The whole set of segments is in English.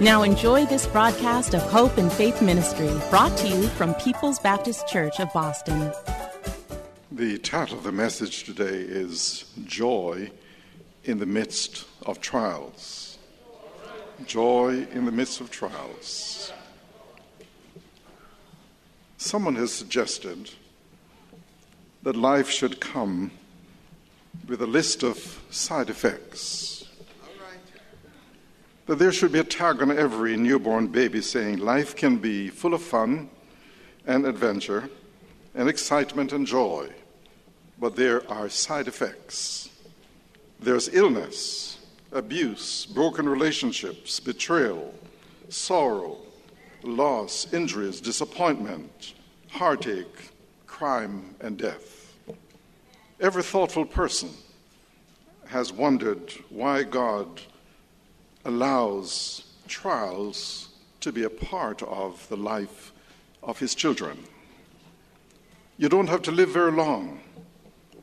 Now enjoy this broadcast of Hope and Faith Ministry, brought to you from People's Baptist Church of Boston. The title of the message today is Joy in the Midst of Trials. Joy in the Midst of Trials. Someone has suggested that life should come with a list of side effects. That there should be a tag on every newborn baby saying life can be full of fun and adventure and excitement and joy, but there are side effects. There's illness, abuse, broken relationships, betrayal, sorrow, loss, injuries, disappointment, heartache, crime, and death. Every thoughtful person has wondered why God allows trials to be a part of the life of His children. You don't have to live very long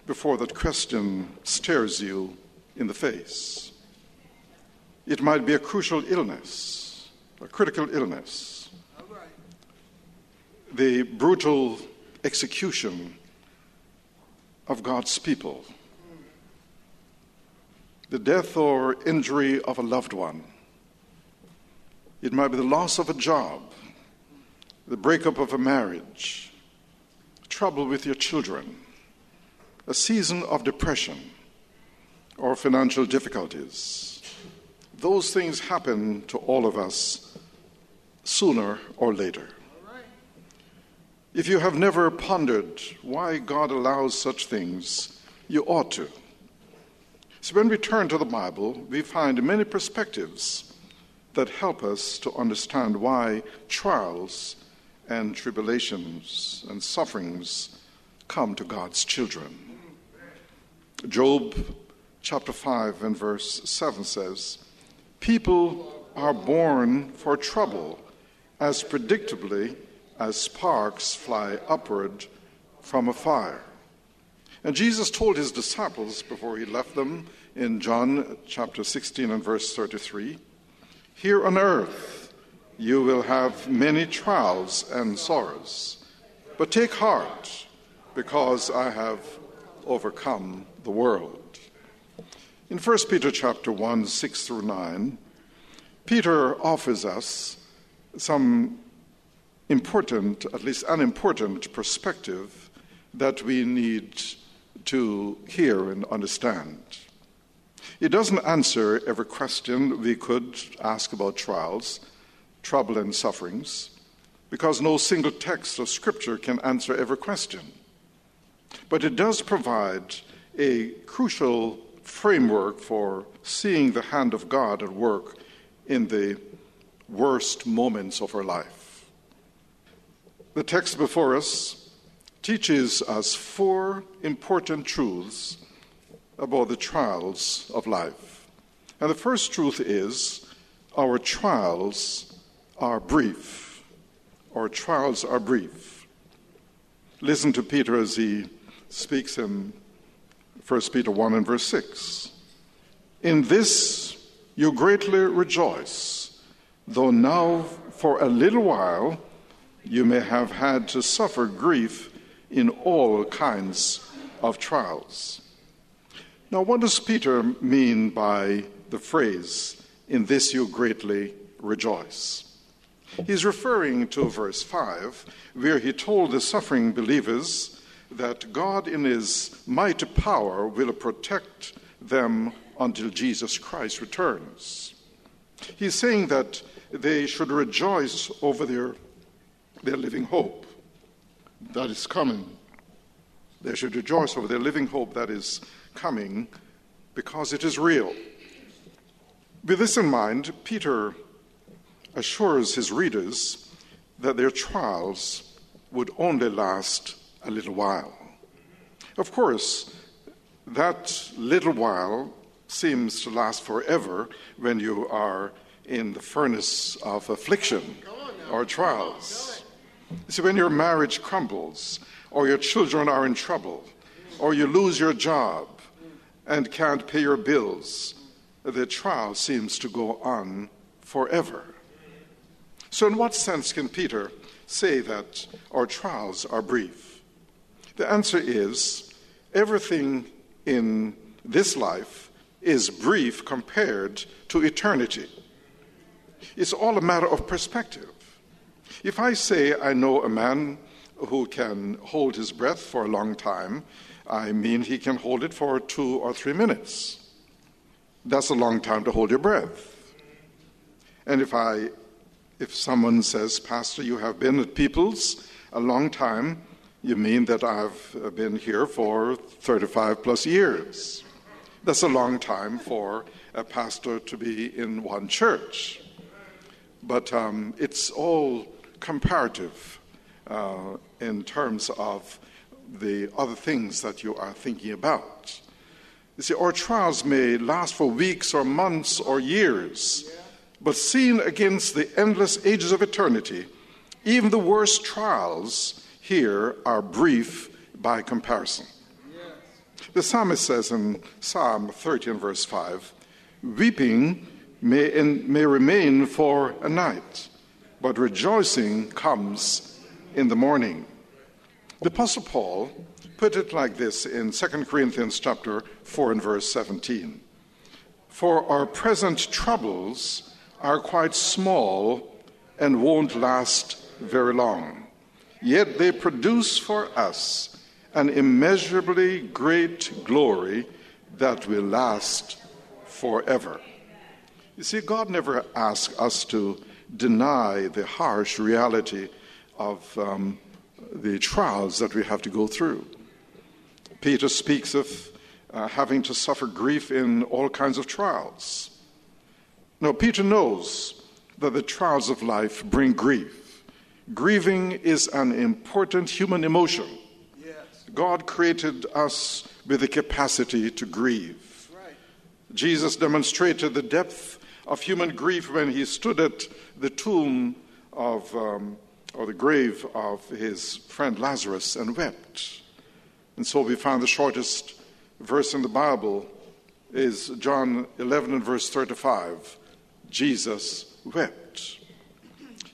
before that question stares you in the face. It might be a crucial illness, a critical illness, the brutal execution of God's people, the death or injury of a loved one. It might be the loss of a job, the breakup of a marriage, trouble with your children, a season of depression or financial difficulties. Those things happen to all of us sooner or later. If you have never pondered why God allows such things, you ought to. So, when we turn to the Bible, we find many perspectives that help us to understand why trials and tribulations and sufferings come to God's children. Job chapter 5 and verse 7 says, People are born for trouble as predictably as sparks fly upward from a fire. And Jesus told his disciples before he left them in John chapter 16 and verse 33 Here on earth you will have many trials and sorrows, but take heart, because I have overcome the world. In 1 Peter chapter 1, 6 through 9, Peter offers us some important, at least an important perspective that we need to hear and understand. It doesn't answer every question we could ask about trials, trouble, and sufferings, because no single text of Scripture can answer every question. But it does provide a crucial framework for seeing the hand of God at work in the worst moments of our life. The text before us teaches us four important truths about the trials of life. And the first truth is our trials are brief. Our trials are brief. Listen to Peter as he speaks in 1 Peter 1 and verse 6. In this you greatly rejoice, though now for a little while you may have had to suffer grief in all kinds of trials. Now, what does Peter mean by the phrase, in this you greatly rejoice? He's referring to verse 5, where he told the suffering believers that God, in his mighty power, will protect them until Jesus Christ returns. He's saying that they should rejoice over their, their living hope that is coming. They should rejoice over their living hope that is coming because it is real. With this in mind, Peter assures his readers that their trials would only last a little while. Of course, that little while seems to last forever when you are in the furnace of affliction or trials. See, when your marriage crumbles, or your children are in trouble, or you lose your job and can't pay your bills, the trial seems to go on forever. So, in what sense can Peter say that our trials are brief? The answer is everything in this life is brief compared to eternity. It's all a matter of perspective. If I say I know a man who can hold his breath for a long time, I mean he can hold it for two or three minutes. That's a long time to hold your breath. And if I if someone says, Pastor, you have been at People's a long time, you mean that I've been here for 35 plus years. That's a long time for a pastor to be in one church. But um, it's all comparative uh, in terms of the other things that you are thinking about. You see, our trials may last for weeks or months or years, but seen against the endless ages of eternity, even the worst trials here are brief by comparison. The psalmist says in Psalm 30 and verse 5 Weeping may, in, may remain for a night, but rejoicing comes in the morning. The Apostle Paul put it like this in 2 Corinthians chapter 4 and verse 17. For our present troubles are quite small and won't last very long, yet they produce for us an immeasurably great glory that will last forever. You see, God never asks us to deny the harsh reality of um, the trials that we have to go through. Peter speaks of uh, having to suffer grief in all kinds of trials. Now, Peter knows that the trials of life bring grief. Grieving is an important human emotion God created us with the capacity to grieve. Jesus demonstrated the depth of human grief when he stood at the tomb of, um, or the grave of his friend Lazarus and wept. And so we find the shortest verse in the Bible is John 11 and verse 35. Jesus wept.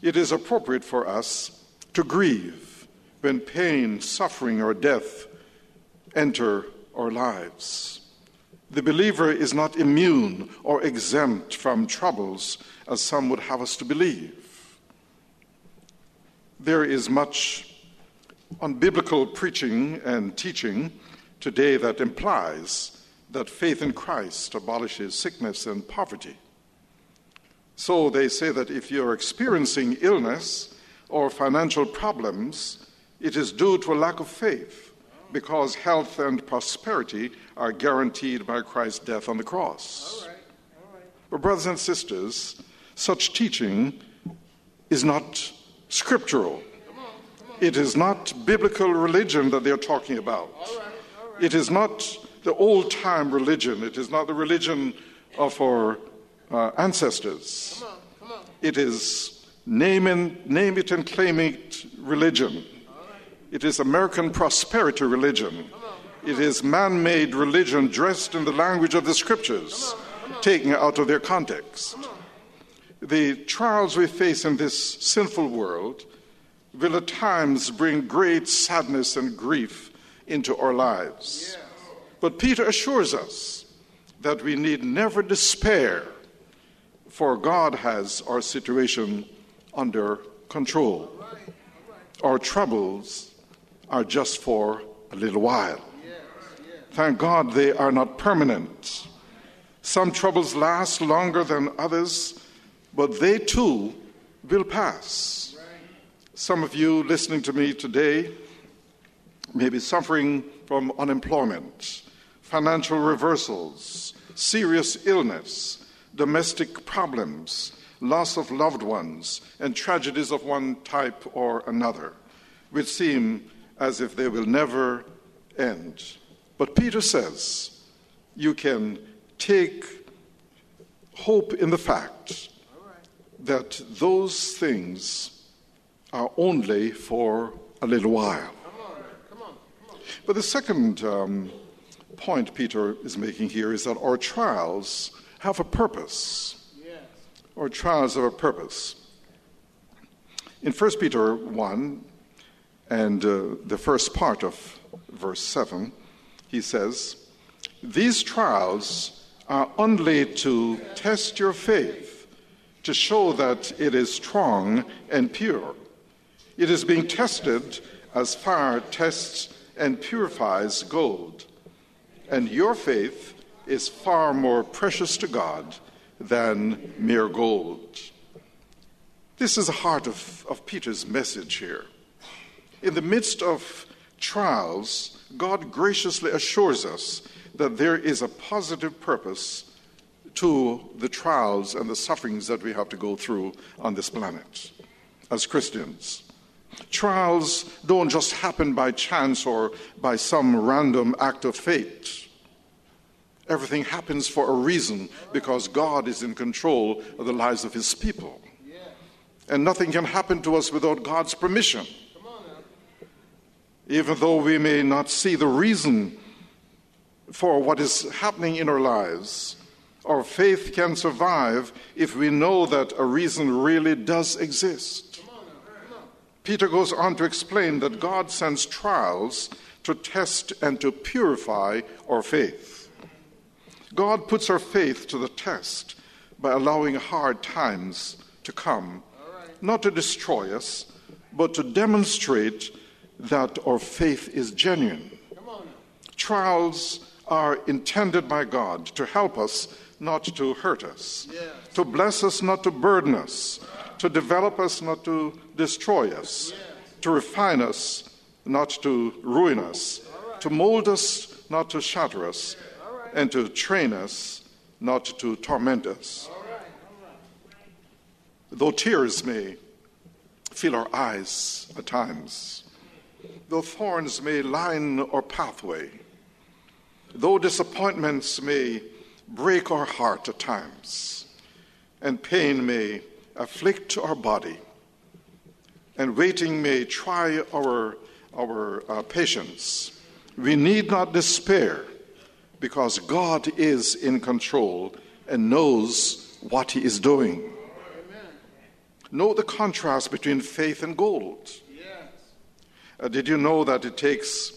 It is appropriate for us to grieve when pain, suffering, or death enter our lives. The believer is not immune or exempt from troubles, as some would have us to believe. There is much unbiblical preaching and teaching today that implies that faith in Christ abolishes sickness and poverty. So they say that if you're experiencing illness or financial problems, it is due to a lack of faith because health and prosperity are guaranteed by Christ's death on the cross. All right. All right. But, brothers and sisters, such teaching is not scriptural. Come on, come on. It is not biblical religion that they're talking about. All right, it is not the old time religion. It is not the religion of our uh, ancestors. Come on, it is name, and, name it and claim it religion. It is American prosperity religion. It is man made religion dressed in the language of the scriptures, taken out of their context. The trials we face in this sinful world will at times bring great sadness and grief into our lives. But Peter assures us that we need never despair, for God has our situation under control. Our troubles are just for a little while. Thank God they are not permanent. Some troubles last longer than others, but they too will pass. Some of you listening to me today may be suffering from unemployment, financial reversals, serious illness, domestic problems, loss of loved ones, and tragedies of one type or another, which seem as if they will never end. But Peter says you can take hope in the fact that those things are only for a little while. But the second um, point Peter is making here is that our trials have a purpose. Our trials have a purpose. In 1 Peter 1 and uh, the first part of verse 7, he says, These trials are only to test your faith, to show that it is strong and pure. It is being tested as fire tests and purifies gold. And your faith is far more precious to God than mere gold. This is the heart of, of Peter's message here. In the midst of trials, God graciously assures us that there is a positive purpose to the trials and the sufferings that we have to go through on this planet as Christians. Trials don't just happen by chance or by some random act of fate. Everything happens for a reason because God is in control of the lives of His people. And nothing can happen to us without God's permission. Even though we may not see the reason for what is happening in our lives, our faith can survive if we know that a reason really does exist. Peter goes on to explain that God sends trials to test and to purify our faith. God puts our faith to the test by allowing hard times to come, not to destroy us, but to demonstrate that our faith is genuine. Trials are intended by God to help us, not to hurt us, to bless us, not to burden us, to develop us, not to destroy us, to refine us, not to ruin us, to mold us, not to shatter us, and to train us, not to torment us. Though tears may fill our eyes at times, though thorns may line our pathway, though disappointments may break our heart at times, and pain may afflict our body, and waiting may try our, our uh, patience, we need not despair because God is in control and knows what He is doing. Note the contrast between faith and gold. Uh, did you know that it takes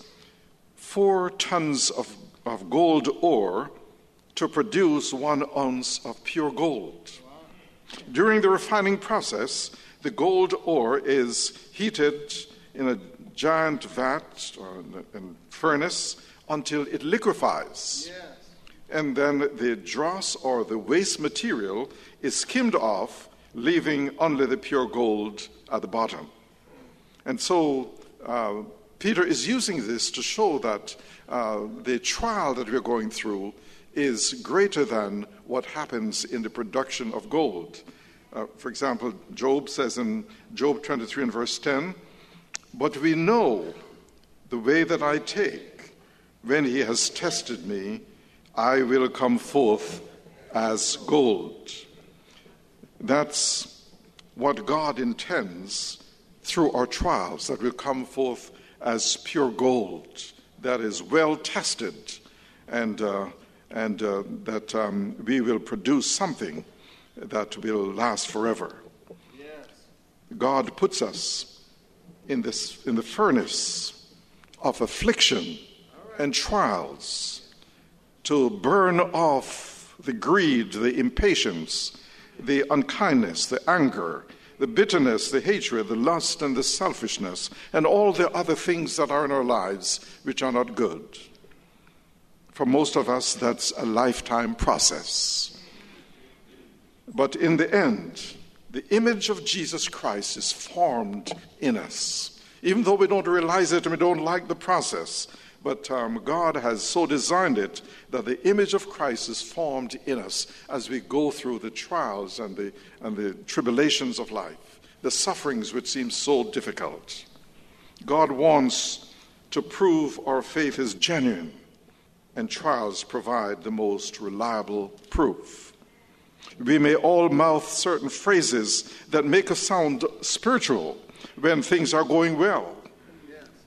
four tons of, of gold ore to produce one ounce of pure gold? During the refining process, the gold ore is heated in a giant vat or in a furnace until it liquefies. Yes. And then the dross or the waste material is skimmed off, leaving only the pure gold at the bottom. And so uh, Peter is using this to show that uh, the trial that we're going through is greater than what happens in the production of gold. Uh, for example, Job says in Job 23 and verse 10, But we know the way that I take when he has tested me, I will come forth as gold. That's what God intends through our trials, that will come forth as pure gold, that is well tested, and, uh, and uh, that um, we will produce something that will last forever. Yes. God puts us in, this, in the furnace of affliction and trials to burn off the greed, the impatience, the unkindness, the anger, the bitterness, the hatred, the lust, and the selfishness, and all the other things that are in our lives which are not good. For most of us, that's a lifetime process. But in the end, the image of Jesus Christ is formed in us. Even though we don't realize it and we don't like the process, but um, God has so designed it that the image of Christ is formed in us as we go through the trials and the, and the tribulations of life, the sufferings which seem so difficult. God wants to prove our faith is genuine, and trials provide the most reliable proof. We may all mouth certain phrases that make us sound spiritual when things are going well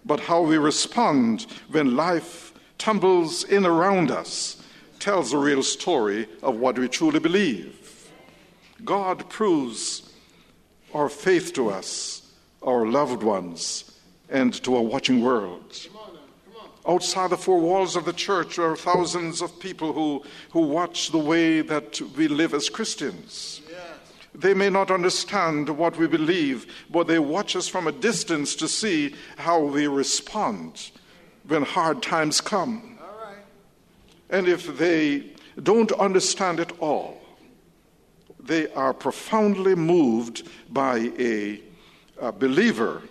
but how we respond when life tumbles in around us tells the real story of what we truly believe. God proves our faith to us, our loved ones, and to a watching world. Outside the four walls of the church, are thousands of people who, who watch the way that we live as Christians. They may not understand what we believe, but they watch us from a distance to see how we respond when hard times come. And if they don't understand it all, they are profoundly moved by a, a believer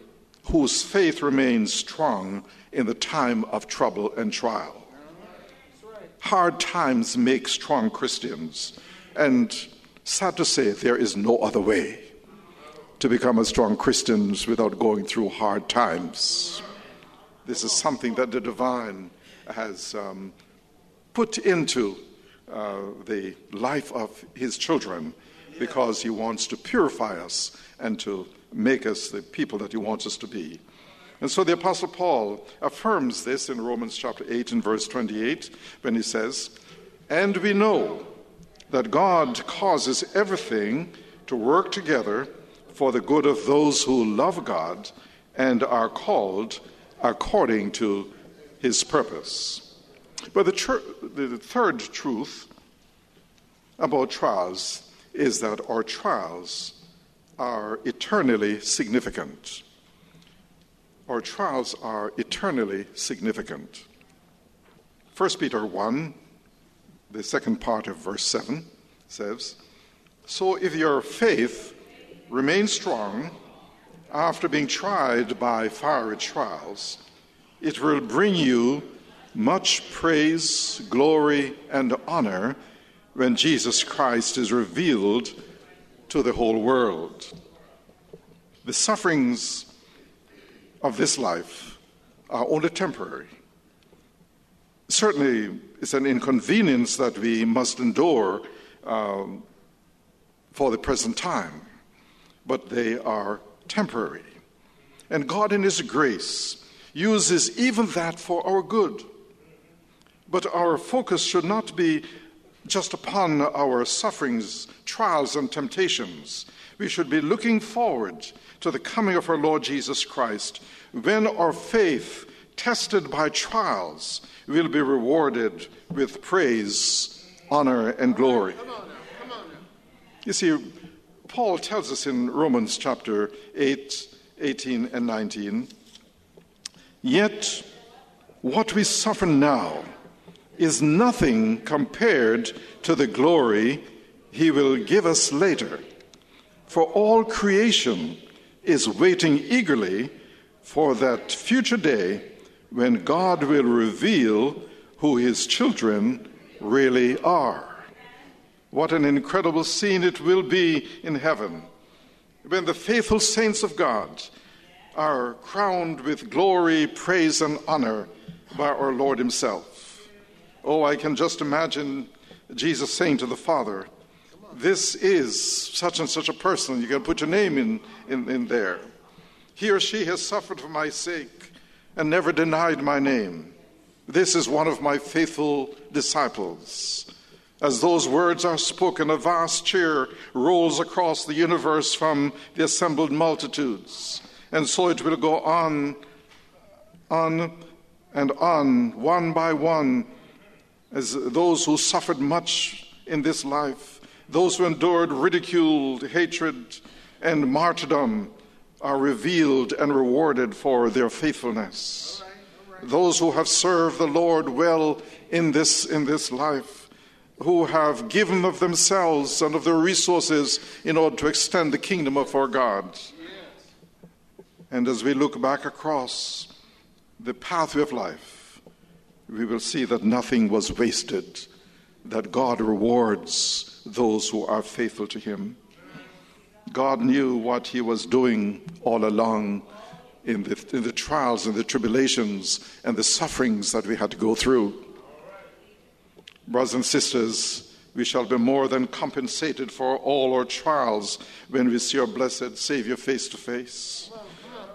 whose faith remains strong in the time of trouble and trial. Hard times make strong Christians. And Sad to say, there is no other way to become a strong Christians without going through hard times. This is something that the divine has um, put into uh, the life of his children because he wants to purify us and to make us the people that he wants us to be. And so the Apostle Paul affirms this in Romans chapter 8 and verse 28 when he says, And we know that God causes everything to work together for the good of those who love God and are called according to his purpose. But the, tr- the third truth about trials is that our trials are eternally significant. Our trials are eternally significant. 1 Peter 1 the second part of verse 7 says, So if your faith remains strong after being tried by fiery trials, it will bring you much praise, glory, and honor when Jesus Christ is revealed to the whole world. The sufferings of this life are only temporary. Certainly, it's an inconvenience that we must endure um, for the present time, but they are temporary. And God, in His grace, uses even that for our good. But our focus should not be just upon our sufferings, trials, and temptations. We should be looking forward to the coming of our Lord Jesus Christ when our faith, tested by trials, will be rewarded with praise, honor, and glory. You see, Paul tells us in Romans chapter 8, 18, and 19 Yet what we suffer now is nothing compared to the glory he will give us later. For all creation is waiting eagerly for that future day when God will reveal who his children really are. What an incredible scene it will be in heaven when the faithful saints of God are crowned with glory, praise, and honor by our Lord Himself. Oh, I can just imagine Jesus saying to the Father, This is such and such a person. You can put your name in, in, in there. He or she has suffered for my sake and never denied my name. This is one of my faithful disciples. As those words are spoken, a vast cheer rolls across the universe from the assembled multitudes. And so it will go on, on, and on, one by one, as those who suffered much in this life, those who endured ridicule, hatred, and martyrdom are revealed and rewarded for their faithfulness. Those who have served the Lord well in this, in this life, who have given of themselves and of their resources in order to extend the kingdom of our God. And as we look back across the pathway of life, we will see that nothing was wasted, that God rewards those who are faithful to Him. God knew what He was doing all along in the, in the trials and the tribulations and the sufferings that we had to go through. Brothers and sisters, we shall be more than compensated for all our trials when we see our blessed Savior face to face.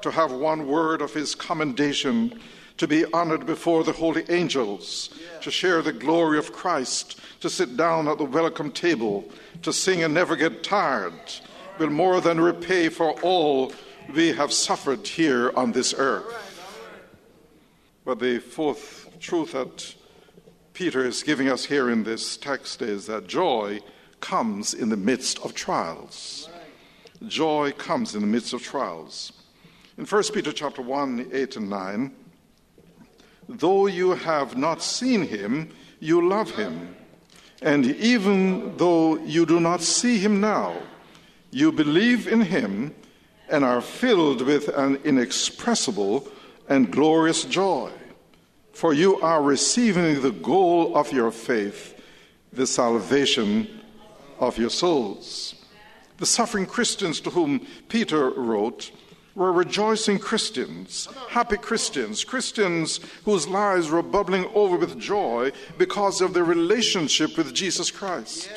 To have one word of His commendation, to be honored before the holy angels, to share the glory of Christ, to sit down at the welcome table, to sing and never get tired, will more than repay for all we have suffered here on this earth. But the fourth truth that Peter is giving us here in this text is that joy comes in the midst of trials. Joy comes in the midst of trials. In 1 Peter chapter 1, 8 and 9, though you have not seen him, you love him. And even though you do not see him now, you believe in him and are filled with an inexpressible and glorious joy. For you are receiving the goal of your faith, the salvation of your souls. The suffering Christians to whom Peter wrote were rejoicing Christians, happy Christians, Christians whose lives were bubbling over with joy because of their relationship with Jesus Christ.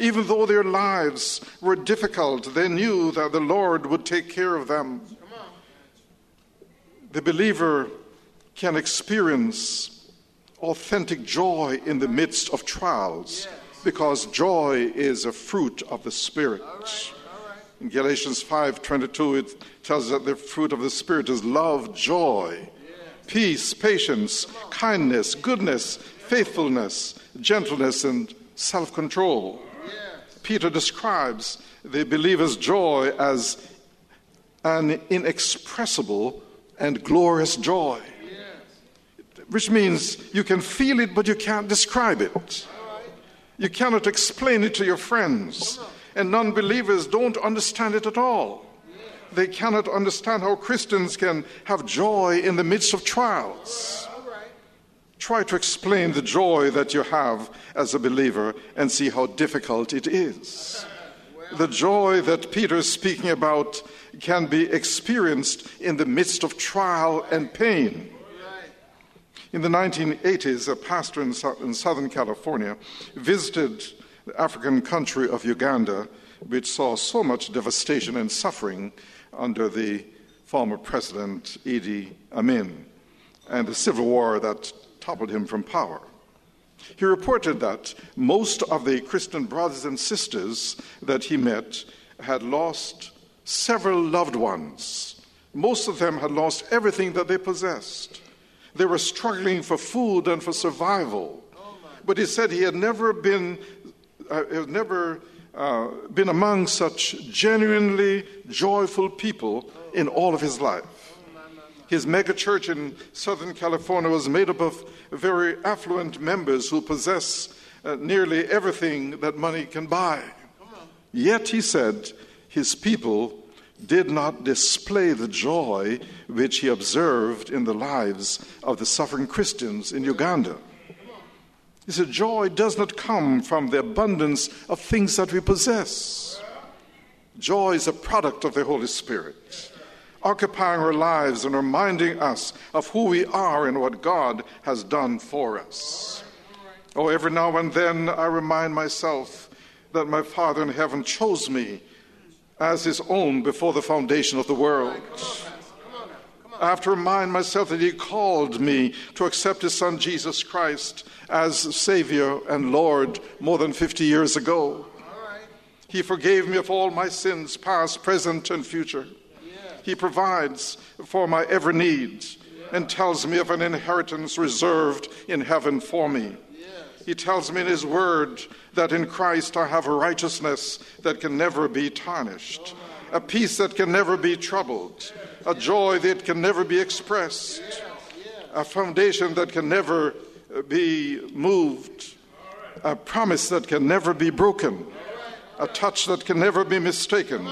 Even though their lives were difficult, they knew that the Lord would take care of them. The believer can experience authentic joy in the midst of trials because joy is a fruit of the Spirit. In Galatians 5:22 it tells us that the fruit of the spirit is love, joy, peace, patience, kindness, goodness, faithfulness, gentleness and self-control. Peter describes the believer's joy as an inexpressible and glorious joy, which means you can feel it, but you can't describe it. You cannot explain it to your friends, and non believers don't understand it at all. They cannot understand how Christians can have joy in the midst of trials. Try to explain the joy that you have as a believer and see how difficult it is. The joy that Peter is speaking about can be experienced in the midst of trial and pain. In the 1980s, a pastor in, Southern California visited the African country of Uganda, which saw so much devastation and suffering under the former president Idi Amin and the civil war that toppled him from power. He reported that most of the Christian brothers and sisters that he met had lost several loved ones. Most of them had lost everything that they possessed. They were struggling for food and for survival. But he said he had never been, uh, had never uh, been among such genuinely joyful people in all of his life. His megachurch in Southern California was made up of very affluent members who possess uh, nearly everything that money can buy. Yet, he said, his people did not display the joy which he observed in the lives of the suffering Christians in Uganda. He said, Joy does not come from the abundance of things that we possess. Joy is a product of the Holy Spirit occupying our lives and reminding us of who we are and what God has done for us. Oh, every now and then I remind myself that my Father in heaven chose me as his own before the foundation of the world. I have to remind myself that he called me to accept his son Jesus Christ as Savior and Lord more than 50 years ago. He forgave me of all my sins, past, present, and future. He provides for my every need and tells me of an inheritance reserved in heaven for me. He tells me in His Word that in Christ I have a righteousness that can never be tarnished. a peace that can never be troubled, a joy that can never be expressed, a foundation that can never uh, be moved, a promise that can never be broken, a touch that can never be mistaken,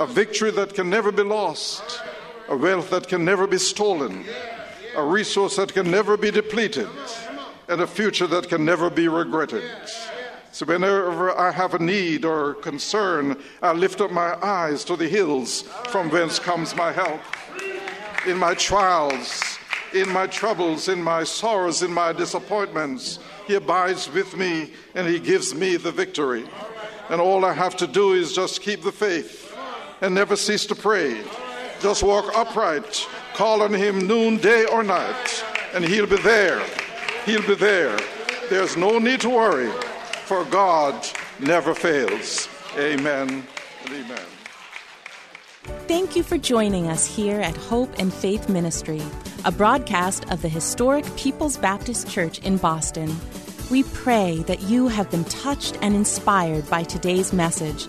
a victory that can never be lost, a wealth that can never be stolen, a resource that can never be depleted, and a future that can never be regretted. So, whenever I have a need or concern, I lift up my eyes to the hills from whence comes my help. In my trials, in my troubles, in my sorrows, in my disappointments, He abides with me and He gives me the victory. And all I have to do is just keep the faith and never cease to pray. Just walk upright, call on Him noon, day, or night, and He'll be there. He'll be there. There's no need to worry for God never fails. Amen amen. Thank you for joining us here at Hope and Faith Ministry, a broadcast of the historic People's Baptist Church in Boston. We pray that you have been touched and inspired by today's message.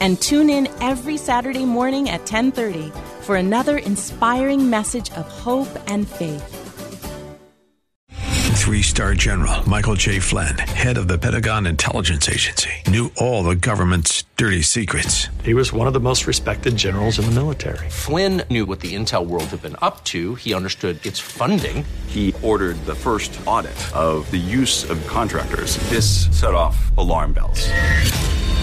and tune in every Saturday morning at 10:30 for another inspiring message of hope and faith. Three star general Michael J. Flynn, head of the Pentagon Intelligence Agency, knew all the government's dirty secrets. He was one of the most respected generals in the military. Flynn knew what the intel world had been up to. He understood its funding. He ordered the first audit of the use of contractors. This set off alarm bells.